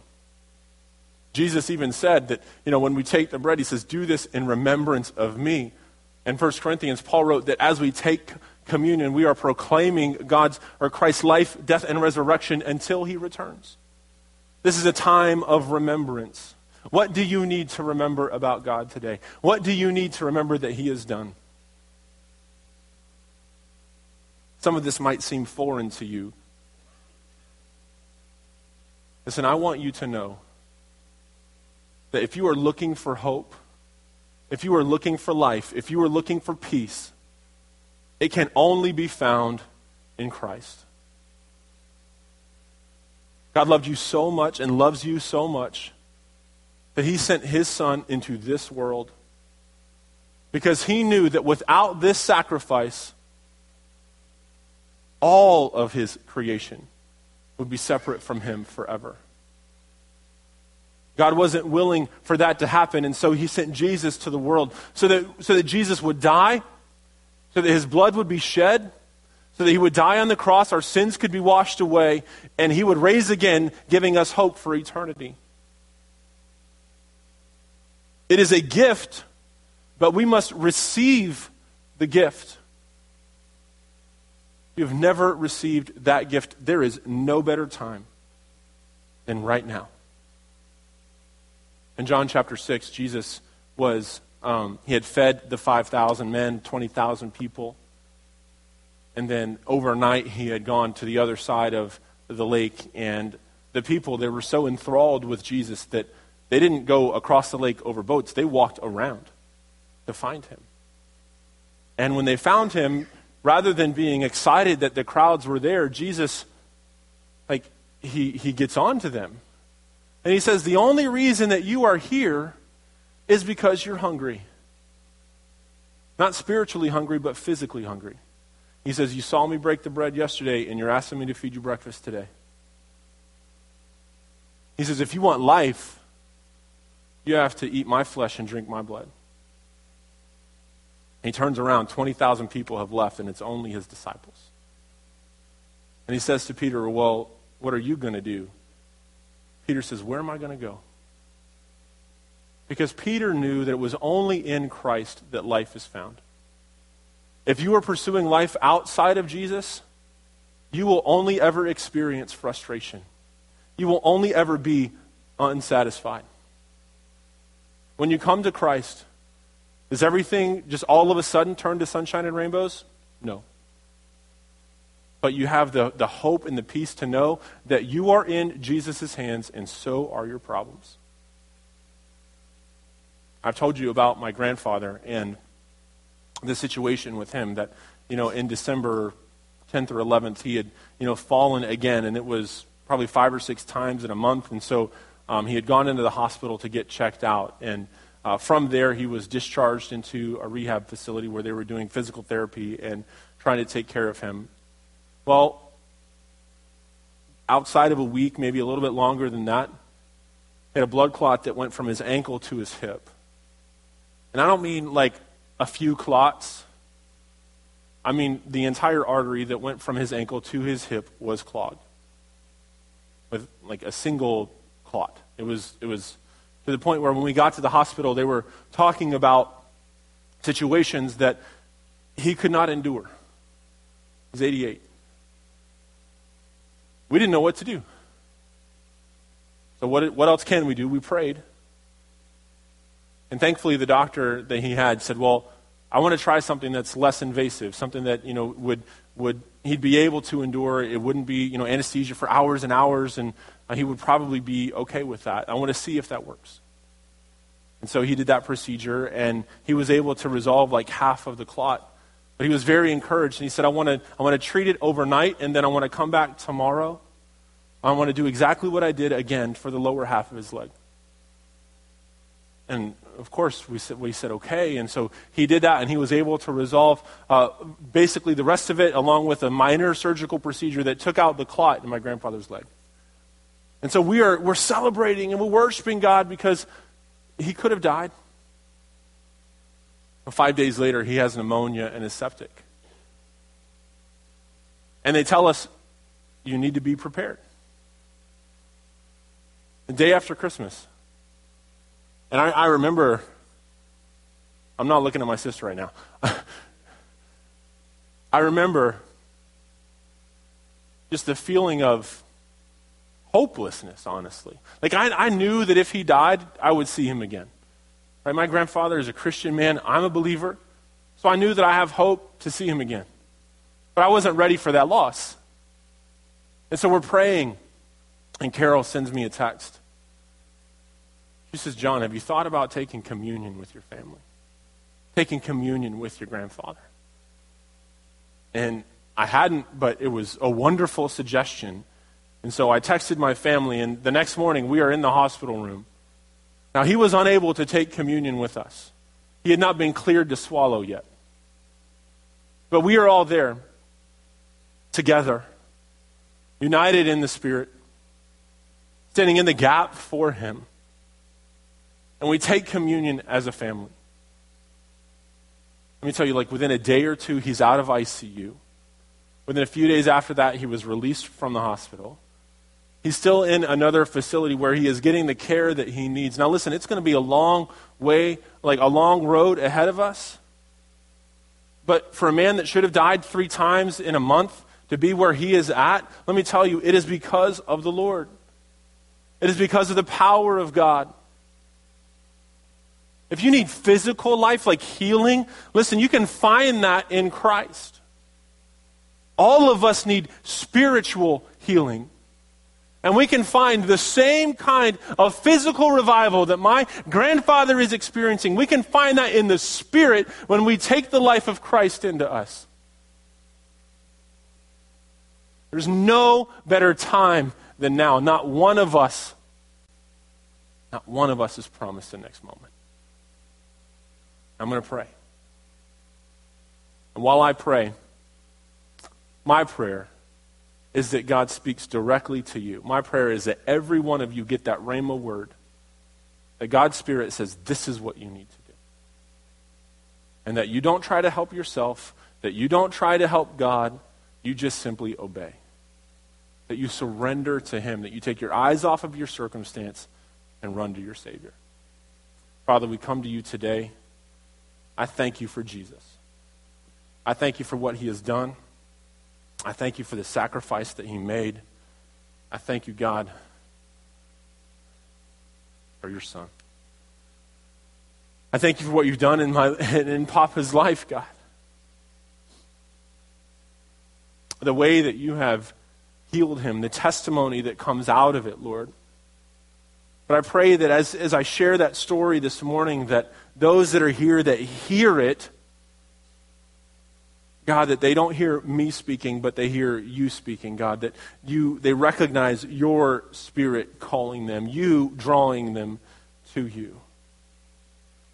Jesus even said that, you know, when we take the bread, he says, do this in remembrance of me. In 1 Corinthians, Paul wrote that as we take communion, we are proclaiming God's or Christ's life, death, and resurrection until he returns. This is a time of remembrance. What do you need to remember about God today? What do you need to remember that he has done? Some of this might seem foreign to you. Listen, I want you to know that if you are looking for hope, if you are looking for life, if you are looking for peace, it can only be found in Christ. God loved you so much and loves you so much that he sent his son into this world because he knew that without this sacrifice, all of his creation would be separate from him forever. God wasn't willing for that to happen, and so he sent Jesus to the world so that, so that Jesus would die, so that his blood would be shed, so that he would die on the cross, our sins could be washed away, and he would raise again, giving us hope for eternity. It is a gift, but we must receive the gift you have never received that gift, there is no better time than right now. In John chapter 6, Jesus was, um, he had fed the 5,000 men, 20,000 people. And then overnight, he had gone to the other side of the lake. And the people, they were so enthralled with Jesus that they didn't go across the lake over boats, they walked around to find him. And when they found him, rather than being excited that the crowds were there, Jesus, like, he, he gets on to them. And he says, The only reason that you are here is because you're hungry. Not spiritually hungry, but physically hungry. He says, You saw me break the bread yesterday, and you're asking me to feed you breakfast today. He says, If you want life, you have to eat my flesh and drink my blood. And he turns around, 20,000 people have left, and it's only his disciples. And he says to Peter, Well, what are you going to do? Peter says, Where am I going to go? Because Peter knew that it was only in Christ that life is found. If you are pursuing life outside of Jesus, you will only ever experience frustration. You will only ever be unsatisfied. When you come to Christ, does everything just all of a sudden turn to sunshine and rainbows? No. But you have the, the hope and the peace to know that you are in Jesus' hands and so are your problems. I've told you about my grandfather and the situation with him that, you know, in December 10th or 11th, he had, you know, fallen again, and it was probably five or six times in a month. And so um, he had gone into the hospital to get checked out. And uh, from there, he was discharged into a rehab facility where they were doing physical therapy and trying to take care of him. Well, outside of a week, maybe a little bit longer than that. He had a blood clot that went from his ankle to his hip. And I don't mean like a few clots. I mean the entire artery that went from his ankle to his hip was clogged with like a single clot. It was, it was to the point where when we got to the hospital, they were talking about situations that he could not endure. He's 88. We didn't know what to do. So, what, what else can we do? We prayed. And thankfully, the doctor that he had said, Well, I want to try something that's less invasive, something that, you know, would, would he'd be able to endure. It wouldn't be, you know, anesthesia for hours and hours, and uh, he would probably be okay with that. I want to see if that works. And so he did that procedure, and he was able to resolve like half of the clot. But he was very encouraged, and he said, I want to, I want to treat it overnight, and then I want to come back tomorrow. I want to do exactly what I did again for the lower half of his leg. And of course, we said, we said okay. And so he did that, and he was able to resolve uh, basically the rest of it, along with a minor surgical procedure that took out the clot in my grandfather's leg. And so we are, we're celebrating and we're worshiping God because he could have died. But five days later, he has pneumonia and is septic. And they tell us, you need to be prepared. The day after Christmas, and I, I remember, I'm not looking at my sister right now. I remember just the feeling of hopelessness, honestly. Like, I, I knew that if he died, I would see him again. Right? My grandfather is a Christian man, I'm a believer. So I knew that I have hope to see him again. But I wasn't ready for that loss. And so we're praying, and Carol sends me a text. She says, John, have you thought about taking communion with your family? Taking communion with your grandfather? And I hadn't, but it was a wonderful suggestion. And so I texted my family, and the next morning we are in the hospital room. Now, he was unable to take communion with us, he had not been cleared to swallow yet. But we are all there together, united in the Spirit, standing in the gap for him and we take communion as a family. Let me tell you, like within a day or two, he's out of ICU. Within a few days after that, he was released from the hospital. He's still in another facility where he is getting the care that he needs. Now, listen, it's going to be a long way, like a long road ahead of us. But for a man that should have died three times in a month to be where he is at, let me tell you, it is because of the Lord. It is because of the power of God. If you need physical life, like healing, listen, you can find that in Christ. All of us need spiritual healing. And we can find the same kind of physical revival that my grandfather is experiencing. We can find that in the Spirit when we take the life of Christ into us. There's no better time than now. Not one of us, not one of us is promised the next moment. I'm going to pray. And while I pray, my prayer is that God speaks directly to you. My prayer is that every one of you get that rhema word. That God's Spirit says, this is what you need to do. And that you don't try to help yourself, that you don't try to help God, you just simply obey. That you surrender to Him, that you take your eyes off of your circumstance and run to your Savior. Father, we come to you today. I thank you for Jesus. I thank you for what he has done. I thank you for the sacrifice that he made. I thank you, God, for your son. I thank you for what you've done in, my, in Papa's life, God. The way that you have healed him, the testimony that comes out of it, Lord. But I pray that as, as I share that story this morning, that those that are here that hear it, God, that they don't hear me speaking, but they hear you speaking, God, that you they recognize your spirit calling them, you drawing them to you.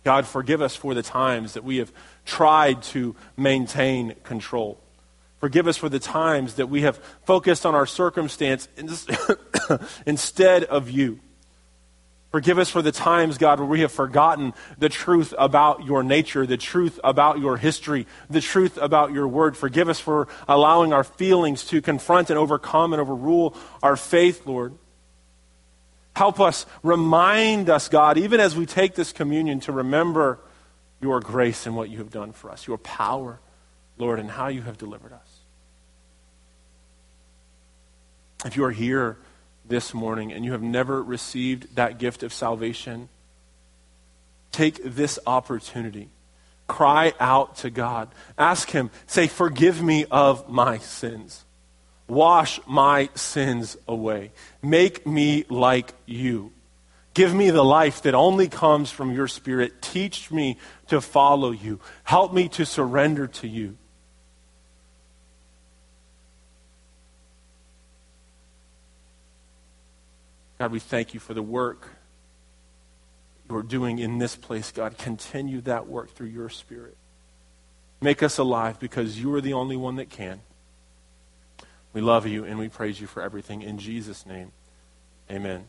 God, forgive us for the times that we have tried to maintain control. Forgive us for the times that we have focused on our circumstance instead of you. Forgive us for the times, God, where we have forgotten the truth about your nature, the truth about your history, the truth about your word. Forgive us for allowing our feelings to confront and overcome and overrule our faith, Lord. Help us, remind us, God, even as we take this communion, to remember your grace and what you have done for us, your power, Lord, and how you have delivered us. If you are here, this morning and you have never received that gift of salvation, take this opportunity. Cry out to God. Ask Him, say, Forgive me of my sins. Wash my sins away. Make me like you. Give me the life that only comes from your Spirit. Teach me to follow you. Help me to surrender to you. God, we thank you for the work you're doing in this place, God. Continue that work through your Spirit. Make us alive because you are the only one that can. We love you and we praise you for everything. In Jesus' name, amen.